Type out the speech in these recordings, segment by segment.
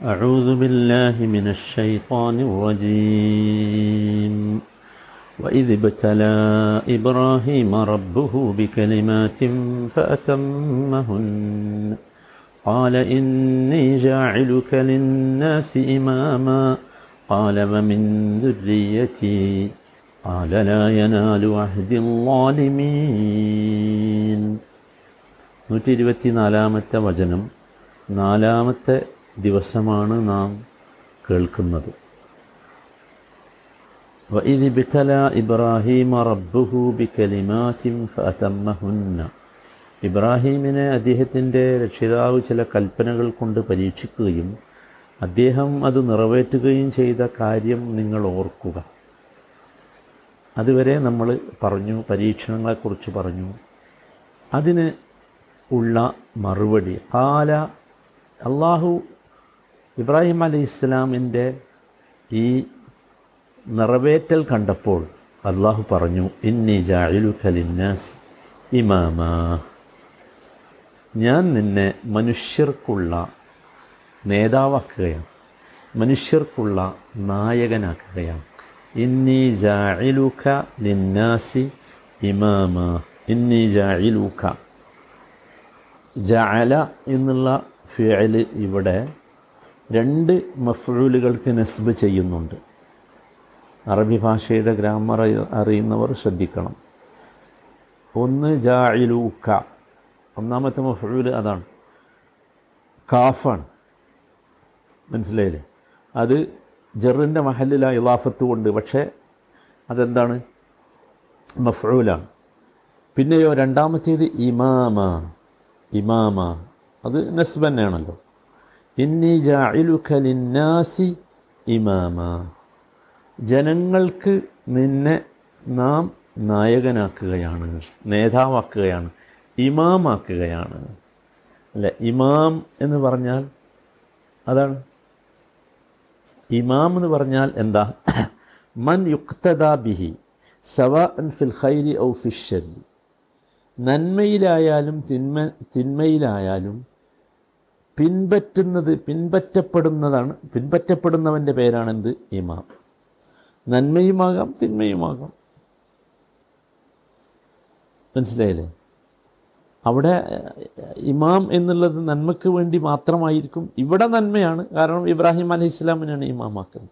أعوذ بالله من الشيطان الرجيم وإذ ابتلى إبراهيم ربه بكلمات فأتمهن قال إني جاعلك للناس إماما قال ومن ذريتي قال لا ينال عهد الظالمين നൂറ്റി ഇരുപത്തിനാലാമത്തെ വചനം നാലാമത്തെ ദിവസമാണ് നാം കേൾക്കുന്നത് وإذ ابتلى إبراهيم ربه بكلمات فأتمهن ഇബ്രാഹീമിനെ അദ്ദേഹത്തിൻ്റെ രക്ഷിതാവ് ചില കൽപ്പനകൾ കൊണ്ട് പരീക്ഷിക്കുകയും അദ്ദേഹം അത് നിറവേറ്റുകയും ചെയ്ത കാര്യം നിങ്ങൾ ഓർക്കുക അതുവരെ നമ്മൾ പറഞ്ഞു പരീക്ഷണങ്ങളെക്കുറിച്ച് പറഞ്ഞു അതിന് ഉള്ള മറുപടി കാല അള്ളാഹു ഇബ്രാഹിം അലി ഇസ്ലാമിന്റെ ഈ നിറവേറ്റൽ കണ്ടപ്പോൾ അള്ളാഹു പറഞ്ഞു ഇന്നി ജായിലു ഖലിന്നാസ് ഇമാമ. ഞാൻ നിന്നെ മനുഷ്യർക്കുള്ള നേതാവാക്കുകയാണ് മനുഷ്യർക്കുള്ള നായകനാക്കുകയാണ്. ഇന്നി ജായിലുഖ ലിന്നാസി ഇമാമ. ഇന്നി ജായിലുഖ ജഅല എന്നുള്ള ഫിയൽ ഇവിടെ രണ്ട് മഫ്ഴൂലുകൾക്ക് നസ്ബ് ചെയ്യുന്നുണ്ട്. അറബി ഭാഷയുടെ ഗ്രാമർ അറിയുന്നവർ ശ്രദ്ധിക്കണം. ഒന്ന് ജായിലൂക്ക ഒന്നാമത്തെ മഫ്ഴൂൽ അതാണ്. കാഫാണ്. മനസ്സിലായില്ലേ? അത് ജെറിന്റെ മഹലില ഇലാഫത്ത് കൊണ്ട്. പക്ഷേ അതെന്താണ്? മഫ്ഴൂലാണ് പിന്നെയോ രണ്ടാമത്തേത് ഇമാമ. ഇമാമ. അത് നസ്ബ് തന്നെയാണല്ലോ. ഇന്നി ജാഇലുഖലിന്നാസി ഇമാമ. ജനങ്ങൾക്ക് നിന്നെ നാം നായകനാക്കുകയാണ് നേതാവാക്കുകയാണ് ഇമാമാക്കുകയാണ്. അല്ല ഇമാം എന്ന് പറഞ്ഞാൽ അതാണ്. ഇമാം എന്ന് പറഞ്ഞാൽ എന്താ? മൻ യുക്തദ ബിഹി സവാ അൻ ഫിൽ ഖൈരി ഔ ഫിഷരി. നന്മയിലായാലും തിന്മ തിന്മയിലായാലും പിൻപറ്റുന്നത് പിൻപറ്റപ്പെടുന്നതാണ് പിൻപറ്റപ്പെടുന്നവന്റെ പേരാണെന്ത്? ഇമാം. നന്മയുമാകാം തിന്മയുമാകാം. മനസ്സിലായില്ലേ? അവിടെ ഇമാം എന്നുള്ളത് നന്മയ്ക്ക് വേണ്ടി മാത്രമായിരിക്കും. ഇവിടെ നന്മയാണ്. കാരണം ഇബ്രാഹിം അലൈഹി ഇസ്ലാമിനാണ് ഇമാമാക്കുന്നത്.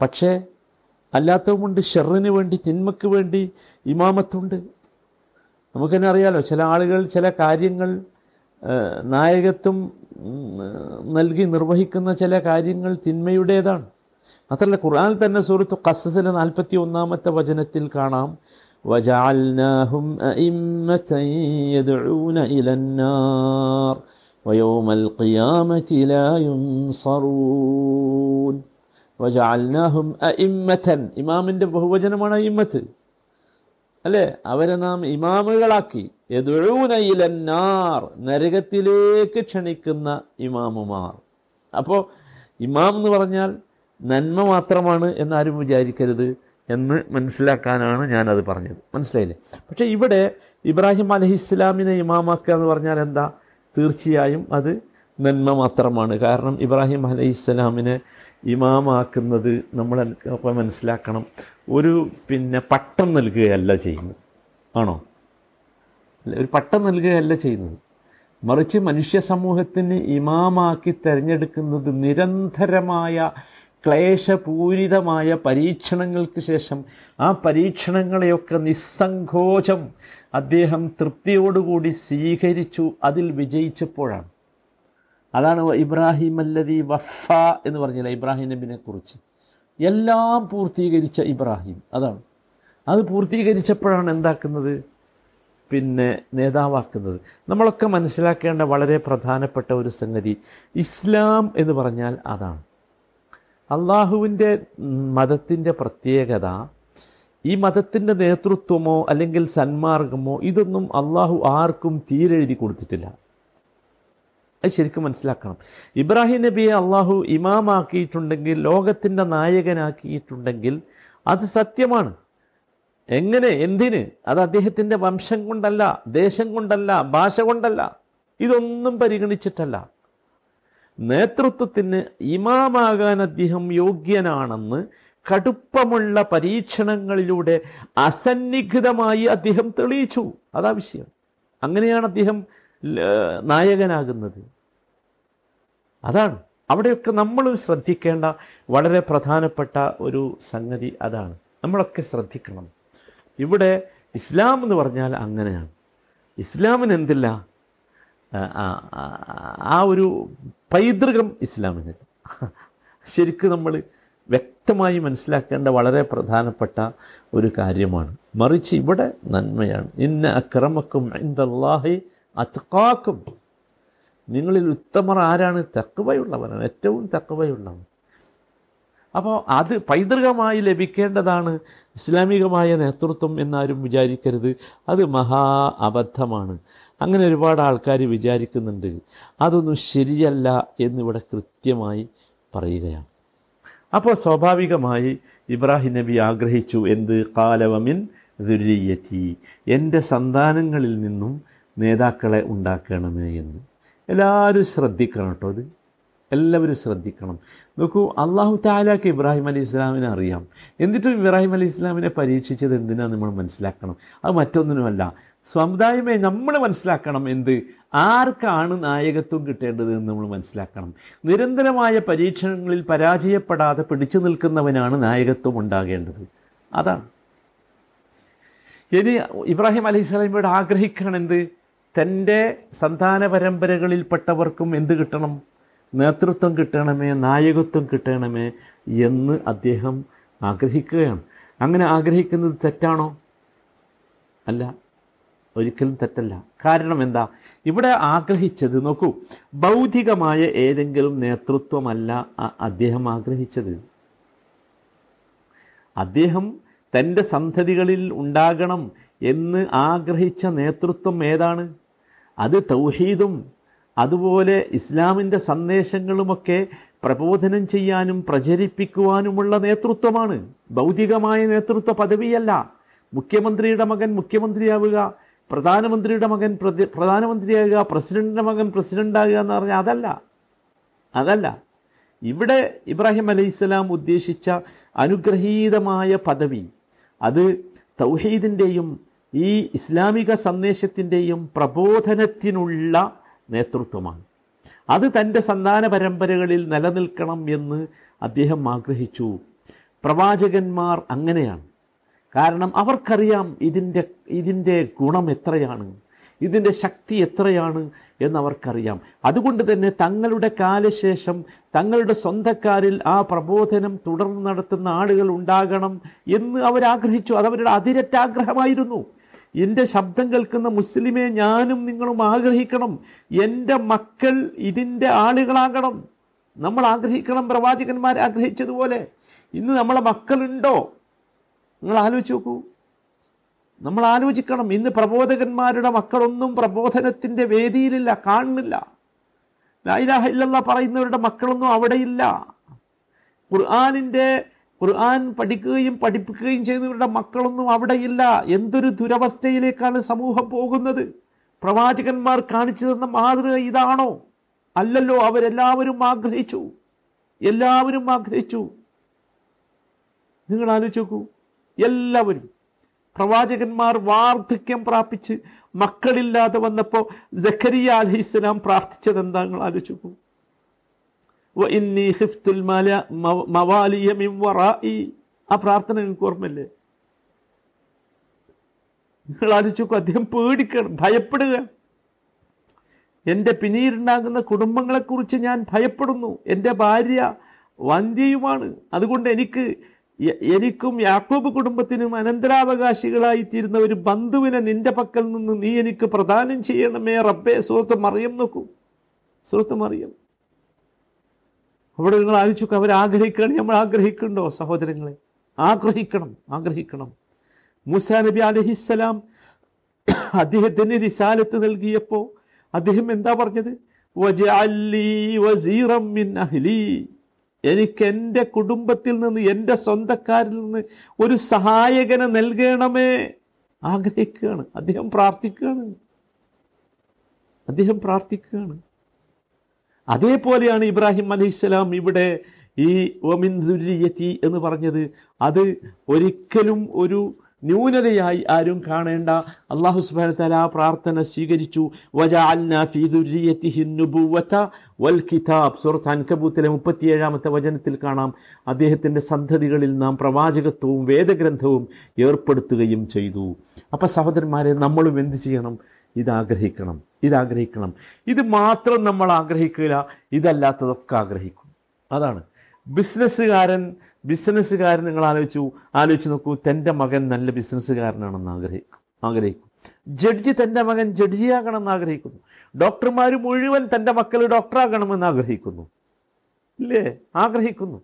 പക്ഷേ അല്ലാത്തതുകൊണ്ട് ഷെറിന് വേണ്ടി തിന്മയ്ക്ക് വേണ്ടി ഇമാമത്തുണ്ട്. നമുക്കെന്നെ അറിയാലോ ചില ആളുകൾ ചില കാര്യങ്ങൾ നായകത്വം നൽകി നിർവഹിക്കുന്ന ചില കാര്യങ്ങൾ തിന്മയുടേതാണ് മാത്രമല്ല ഖുർആൻ തന്നെ സുഹൃത്തു ഖസസിലെ നാൽപ്പത്തി ഒന്നാമത്തെ വചനത്തിൽ കാണാം وجعلناهم أئمة يدعون إلى النار ويوم القيامة لا ينصرون وجعلناهم أئمة ഇമാമിൻ്റെ ബഹുവചനമാണ് അയിമ്മത്ത് അല്ലേ? അവരെ നാം ഇമാമുകളാക്കി. എതുഴൂനയിലന്നാർ നരകത്തിലേക്ക് ക്ഷണിക്കുന്ന ഇമാമുമാർ. അപ്പോൾ ഇമാം എന്ന് പറഞ്ഞാൽ നന്മ മാത്രമാണ് എന്നാരും വിചാരിക്കരുത് എന്ന് മനസ്സിലാക്കാനാണ് ഞാനത് പറഞ്ഞത്. മനസ്സിലായില്ലേ? പക്ഷേ ഇവിടെ ഇബ്രാഹിം അലഹി ഇസ്ലാമിനെ ഇമാമാക്കുക എന്ന് പറഞ്ഞാൽ എന്താ? തീർച്ചയായും അത് നന്മ മാത്രമാണ്. കാരണം ഇബ്രാഹിം അലഹി ഇസ്ലാമിനെ ഇമാമാക്കുന്നത് നമ്മൾ അപ്പോൾ മനസ്സിലാക്കണം. ഒരു പിന്നെ പട്ടം നൽകുകയല്ല ചെയ്യുന്നത്. ആണോ? ഒരു പട്ടം നൽകുകയല്ല ചെയ്യുന്നത്. മറിച്ച് മനുഷ്യ സമൂഹത്തിന് ഇമാമാക്കി തിരഞ്ഞെടുക്കുന്നത് നിരന്തരമായ ക്ലേശപൂരിതമായ പരീക്ഷണങ്ങൾക്ക് ശേഷം ആ പരീക്ഷണങ്ങളെയൊക്കെ നിസ്സങ്കോചം അദ്ദേഹം തൃപ്തിയോടുകൂടി സ്വീകരിച്ചു അതിൽ വിജയിച്ചപ്പോഴാണ്. അതാണ് ഇബ്രാഹിം അല്ലതി വഫ എന്ന് പറഞ്ഞില്ല ഇബ്രാഹിം നബിനെ കുറിച്ച് എല്ലാം പൂർത്തീകരിച്ച ഇബ്രാഹിം അതാണ്. അത് പൂർത്തീകരിച്ചപ്പോഴാണ് എന്താക്കുന്നത്? പിന്നെ നേതാവാക്കുന്നത്. നമ്മളൊക്കെ മനസ്സിലാക്കേണ്ട വളരെ പ്രധാനപ്പെട്ട ഒരു സംഗതി ഇസ്ലാം എന്ന് പറഞ്ഞാൽ അതാണ്. അള്ളാഹുവിന്റെ മതത്തിന്റെ പ്രത്യേകത ഈ മതത്തിന്റെ നേതൃത്വമോ അല്ലെങ്കിൽ സന്മാർഗമോ ഇതൊന്നും അള്ളാഹു ആർക്കും തീരെഴുതി കൊടുത്തിട്ടില്ല. അത് ശരിക്കും മനസ്സിലാക്കണം. ഇബ്രാഹിം നബിയെ അള്ളാഹു ഇമാമാക്കിയിട്ടുണ്ടെങ്കിൽ ലോകത്തിന്റെ നായകനാക്കിയിട്ടുണ്ടെങ്കിൽ അത് സത്യമാണ്. എങ്ങനെ? എന്തിന്? അത് അദ്ദേഹത്തിന്റെ വംശം കൊണ്ടല്ല ദേശം കൊണ്ടല്ല ഭാഷ കൊണ്ടല്ല. ഇതൊന്നും പരിഗണിച്ചിട്ടല്ല. നേതൃത്വത്തിന് ഇമാമാകാൻ അദ്ദേഹം യോഗ്യനാണെന്ന് കടുപ്പമുള്ള പരീക്ഷണങ്ങളിലൂടെ അസന്നിഗ്ധമായി അദ്ദേഹം തെളിയിച്ചു. അതാ വിഷയം. അങ്ങനെയാണ് അദ്ദേഹം നായകനാകുന്നത്. അതാണ്. അവിടെയൊക്കെ നമ്മൾ ശ്രദ്ധിക്കേണ്ട വളരെ പ്രധാനപ്പെട്ട ഒരു സംഗതി അതാണ്. നമ്മളൊക്കെ ശ്രദ്ധിക്കണം. ഇവിടെ ഇസ്ലാം എന്ന് പറഞ്ഞാൽ അങ്ങനെയാണ്. ഇസ്ലാമിന് എന്തില്ല? ആ, ഒരു പൈതൃകം ഇസ്ലാമിന്. ശരിക്കും നമ്മൾ വ്യക്തമായി മനസ്സിലാക്കേണ്ട വളരെ പ്രധാനപ്പെട്ട ഒരു കാര്യമാണ്. മറിച്ച് ഇവിടെ നന്മയാണ്. ഇന്ന അക്രമക്കും ഇന്ദല്ലാഹി അത്കാക്കും നിങ്ങളിൽ ഉത്തമർ ആരാണ്? തക്കവയുള്ളവനാണ് ഏറ്റവും തക്കവയുള്ളവൻ അപ്പോൾ അത് പൈതൃകമായി ലഭിക്കേണ്ടതാണ് ഇസ്ലാമികമായ നേതൃത്വം എന്നാരും വിചാരിക്കരുത്. അത് മഹാ അബദ്ധമാണ്. അങ്ങനെ ഒരുപാട് ആൾക്കാർ വിചാരിക്കുന്നുണ്ട്. അതൊന്നും ശരിയല്ല എന്നിവിടെ കൃത്യമായി പറയുകയാണ്. അപ്പോൾ സ്വാഭാവികമായി ഇബ്രാഹിം നബി ആഗ്രഹിച്ചു എന്ത്? കാലവമിൻ ദുര്യത്തി. എന്റെ സന്താനങ്ങളിൽ നിന്നും നേതാക്കളെ ഉണ്ടാക്കണമേ എന്ന്. എല്ലാവരും ശ്രദ്ധിക്കണം കേട്ടോ അത് എല്ലാവരും ശ്രദ്ധിക്കണം. നോക്കൂ അള്ളാഹു താലാക്ക് ഇബ്രാഹിം അലി ഇസ്ലാമിനെ അറിയാം. എന്നിട്ടും ഇബ്രാഹിം അലി ഇസ്ലാമിനെ പരീക്ഷിച്ചത് എന്തിനാണ് നമ്മൾ മനസ്സിലാക്കണം? അത് മറ്റൊന്നിനുമല്ല. സമുദായമേ നമ്മൾ മനസ്സിലാക്കണം എന്ത്? ആർക്കാണ് നായകത്വം കിട്ടേണ്ടത് എന്ന് നമ്മൾ മനസ്സിലാക്കണം. നിരന്തരമായ പരീക്ഷണങ്ങളിൽ പരാജയപ്പെടാതെ പിടിച്ചു നിൽക്കുന്നവനാണ് നായകത്വം ഉണ്ടാകേണ്ടത്. അതാണ്. ഇനി ഇബ്രാഹിം അലൈഹി സ്വലാമിയോട് ആഗ്രഹിക്കണം എന്ത്? തന്റെ സന്താന പരമ്പരകളിൽപ്പെട്ടവർക്കും എന്ത് കിട്ടണം? നേതൃത്വം കിട്ടണമേ നായകത്വം കിട്ടണമേ എന്ന് അദ്ദേഹം ആഗ്രഹിക്കുകയാണ്. അങ്ങനെ ആഗ്രഹിക്കുന്നത് തെറ്റാണോ? അല്ല ഒരിക്കലും തെറ്റല്ല. കാരണം എന്താ? ഇവിടെ ആഗ്രഹിച്ചത് നോക്കൂ ഭൗതികമായ ഏതെങ്കിലും നേതൃത്വമല്ല അദ്ദേഹം ആഗ്രഹിച്ചത്. അദ്ദേഹം തന്റെ സന്തതികളിൽ ഉണ്ടാകണം എന്ന് ആഗ്രഹിച്ച നേതൃത്വം ഏതാണ്? അത് തൗഹീദും അതുപോലെ ഇസ്ലാമിന്റെ സന്ദേശങ്ങളുമൊക്കെ പ്രബോധനം ചെയ്യാനും പ്രചരിപ്പിക്കുവാനുമുള്ള നേതൃത്വമാണ്. ഭൗതികമായ നേതൃത്വ പദവിയല്ല. മുഖ്യമന്ത്രിയുടെ മകൻ മുഖ്യമന്ത്രിയാവുക പ്രധാനമന്ത്രിയുടെ മകൻ പ്രധാനമന്ത്രിയാകുക പ്രസിഡന്റിന്റെ മകൻ പ്രസിഡന്റാകുക എന്ന് പറഞ്ഞാൽ അതല്ല. അതല്ല. ഇവിടെ ഇബ്രാഹിം അലൈഹിസ്സലാം ഉദ്ദേശിച്ച അനുഗ്രഹീതമായ പദവി അത് തൗഹീദിന്റെയും ഈ ഇസ്ലാമിക സന്ദേശത്തിന്റെയും പ്രബോധനത്തിനുള്ള നേതൃത്വമാണ്. അത് തന്റെ സന്താന പരമ്പരകളിൽ നിലനിൽക്കണം എന്ന് അദ്ദേഹം ആഗ്രഹിച്ചു. പ്രവാചകന്മാർ അങ്ങനെയാണ്. കാരണം അവർക്കറിയാം ഇതിന്റെ ഇതിന്റെ ഗുണം എത്രയാണ് ഇതിന്റെ ശക്തി എത്രയാണ് എന്നവർക്കറിയാം. അതുകൊണ്ട് തന്നെ തങ്ങളുടെ കാലശേഷം തങ്ങളുടെ സ്വന്തക്കാരിൽ ആ പ്രബോധനം തുടർന്ന് നടത്തുന്ന ആളുകൾ ഉണ്ടാകണം എന്ന് അവരാഗ്രഹിച്ചു. അതവരുടെ അതിരറ്റ ആഗ്രഹമായിരുന്നു എന്റെ ശബ്ദം കേൾക്കുന്ന മുസ്ലിമെ ഞാനും നിങ്ങളും ആഗ്രഹിക്കണം. എന്റെ മക്കൾ ഇതിന്റെ ആളുകളാകണം. നമ്മൾ ആഗ്രഹിക്കണം പ്രവാചകന്മാർ ആഗ്രഹിച്ചതുപോലെ. ഇന്ന് നമ്മളെ മക്കളുണ്ടോ? നിങ്ങൾ ആലോചിച്ച് നോക്കൂ. നമ്മൾ ആലോചിക്കണം ഇന്ന് പ്രബോധകന്മാരുടെ മക്കളൊന്നും പ്രബോധനത്തിന്റെ വേദിയിലില്ല കാണുന്നില്ല. ലൈലാഹ പറയുന്നവരുടെ മക്കളൊന്നും അവിടെയില്ല. ഖുർആാനിന്റെ ഖുർആൻ പഠിക്കുകയും പഠിപ്പിക്കുകയും ചെയ്യുന്നവരുടെ മക്കളൊന്നും അവിടെയില്ല. എന്തൊരു ദുരവസ്ഥയിലേക്കാണ് സമൂഹം പോകുന്നത്? പ്രവാചകന്മാർ കാണിച്ചു തന്ന മാതൃക ഇതാണോ? അല്ലല്ലോ അവരെല്ലാവരും ആഗ്രഹിച്ചു. എല്ലാവരും ആഗ്രഹിച്ചു. നിങ്ങൾ ആലോചിച്ച് നോക്കൂ. എല്ലാവരും. പ്രവാചകന്മാർ വാർദ്ധക്യം പ്രാപിച്ച് മക്കളില്ലാതെ വന്നപ്പോൾ ജഖരിയ അലഹിസ്സലാം പ്രാർത്ഥിച്ചത് എന്താ നിങ്ങൾ ആലോചിച്ച് നോക്കൂ. ഇന്നി ആ പ്രാർത്ഥന നിങ്ങൾക്ക് ഓർമ്മയില്ലേ? നിങ്ങൾ ആലോചിച്ചു അദ്ദേഹം പേടിക്കണം ഭയപ്പെടുക. എന്റെ പിന്നീടുണ്ടാകുന്ന കുടുംബങ്ങളെക്കുറിച്ച് ഞാൻ ഭയപ്പെടുന്നു. എന്റെ ഭാര്യ വന്ധ്യയുമാണ്. അതുകൊണ്ട് എനിക്ക് എനിക്കും യാക്കോബ് കുടുംബത്തിനും അനന്തരാവകാശികളായി തീരുന്ന ഒരു ബന്ധുവിനെ നിന്റെ പക്കൽ നിന്ന് നീ എനിക്ക് പ്രദാനം ചെയ്യണമേ റബ്ബേ. സുഹൃത്ത് മറിയം നോക്കൂ. സുഹൃത്ത് മറിയം. അവിടെ നിങ്ങൾ ആലോചിച്ചു അവർ ആഗ്രഹിക്കുകയാണ് നമ്മൾ ആഗ്രഹിക്കുന്നുണ്ടോ? സഹോദരങ്ങളെ ആഗ്രഹിക്കണം ആഗ്രഹിക്കണം. മൂസാ നബി അലഹിസ്സലാം അദ്ദേഹത്തിന് റിസാലത്ത് നൽകിയപ്പോൾ അദ്ദേഹം എന്താ പറഞ്ഞത്? എനിക്ക് എന്റെ കുടുംബത്തിൽ നിന്ന് എന്റെ സ്വന്തക്കാരിൽ നിന്ന് ഒരു സഹായകനെ നൽകണമേ. ആഗ്രഹിക്കുകയാണ്. അദ്ദേഹം പ്രാർത്ഥിക്കുകയാണ്. അദ്ദേഹം പ്രാർത്ഥിക്കുകയാണ്. അതേപോലെയാണ് ഇബ്രാഹിം അലൈഹിസ്സലാം ഇവിടെ ഈ ഒമിൻ സുരിയത്തി എന്ന് പറഞ്ഞത്. അത് ഒരിക്കലും ഒരു ന്യൂനതയായി ആരും കാണേണ്ട. അള്ളാഹു സുബാന ആ പ്രാർത്ഥന സ്വീകരിച്ചു. വൽ കിതാബ്. സൂറത്ത് മുപ്പത്തിയേഴാമത്തെ വചനത്തിൽ കാണാം. അദ്ദേഹത്തിന്റെ സന്ധതികളിൽ നാം പ്രവാചകത്വവും വേദഗ്രന്ഥവും ഏർപ്പെടുത്തുകയും ചെയ്തു. അപ്പം സഹോദരന്മാരെ നമ്മളും എന്ത് ചെയ്യണം? ഇതാഗ്രഹിക്കണം ഇതാഗ്രഹിക്കണം. ഇത് മാത്രം നമ്മൾ ആഗ്രഹിക്കില്ല ഇതല്ലാത്തതൊക്കെ ആഗ്രഹിക്കും. അതാണ്. ബിസിനസ്സുകാരൻ ബിസിനസ്സുകാരൻ നിങ്ങൾ ആലോചിച്ചു ആലോചിച്ച് നോക്കൂ തന്റെ മകൻ നല്ല ബിസിനസ്സുകാരനാണെന്ന് ആഗ്രഹിക്കും ആഗ്രഹിക്കും. ജഡ്ജി തന്റെ മകൻ ജഡ്ജിയാകണമെന്ന് ആഗ്രഹിക്കുന്നു. ഡോക്ടർമാർ മുഴുവൻ തന്റെ മക്കൾ ഡോക്ടറാകണമെന്ന് ആഗ്രഹിക്കുന്നു. ഇല്ലേ? ആഗ്രഹിക്കുന്നു.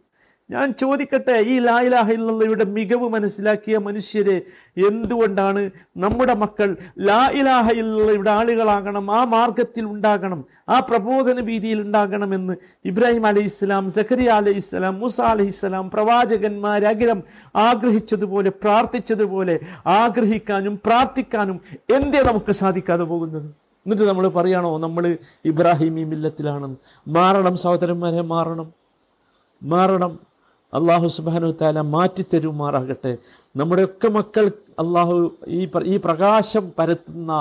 ഞാൻ ചോദിക്കട്ടെ ഈ ലായിലാഹില്ലയുടെ മികവ് മനസ്സിലാക്കിയ മനുഷ്യരെ എന്തുകൊണ്ടാണ് നമ്മുടെ മക്കൾ ലാ ഇലാഹയില്ലയുടെ ആളുകളാകണം ആ മാർഗത്തിൽ ഉണ്ടാകണം ആ പ്രബോധന രീതിയിൽ ഉണ്ടാകണമെന്ന് ഇബ്രാഹിം അലൈഹി ഇസ്ലാം സഖരിയ അലൈഹി ഇസ്ലാം മുസ അലൈഹി ഇസ്ലാം പ്രവാചകന്മാരകിലം ആഗ്രഹിച്ചതുപോലെ പ്രാർത്ഥിച്ചതുപോലെ ആഗ്രഹിക്കാനും പ്രാർത്ഥിക്കാനും എന്തേ നമുക്ക് സാധിക്കാതെ പോകുന്നത്? എന്നിട്ട് നമ്മൾ പറയണോ നമ്മൾ ഇബ്രാഹിമി മില്ലത്തിലാണ്. മാറണം സഹോദരന്മാരെ മാറണം. മാറണം. അള്ളാഹു സുബാനു താല മാറ്റിത്തരുമാറാകട്ടെ നമ്മുടെയൊക്കെ മക്കൾ അള്ളാഹു ഈ ഈ പ്രകാശം പരത്തുന്ന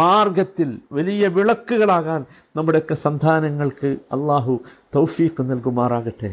മാർഗത്തിൽ വലിയ വിളക്കുകളാകാൻ നമ്മുടെയൊക്കെ സന്താനങ്ങൾക്ക് അള്ളാഹു തൗഫീഖ് നൽകുമാറാകട്ടെ.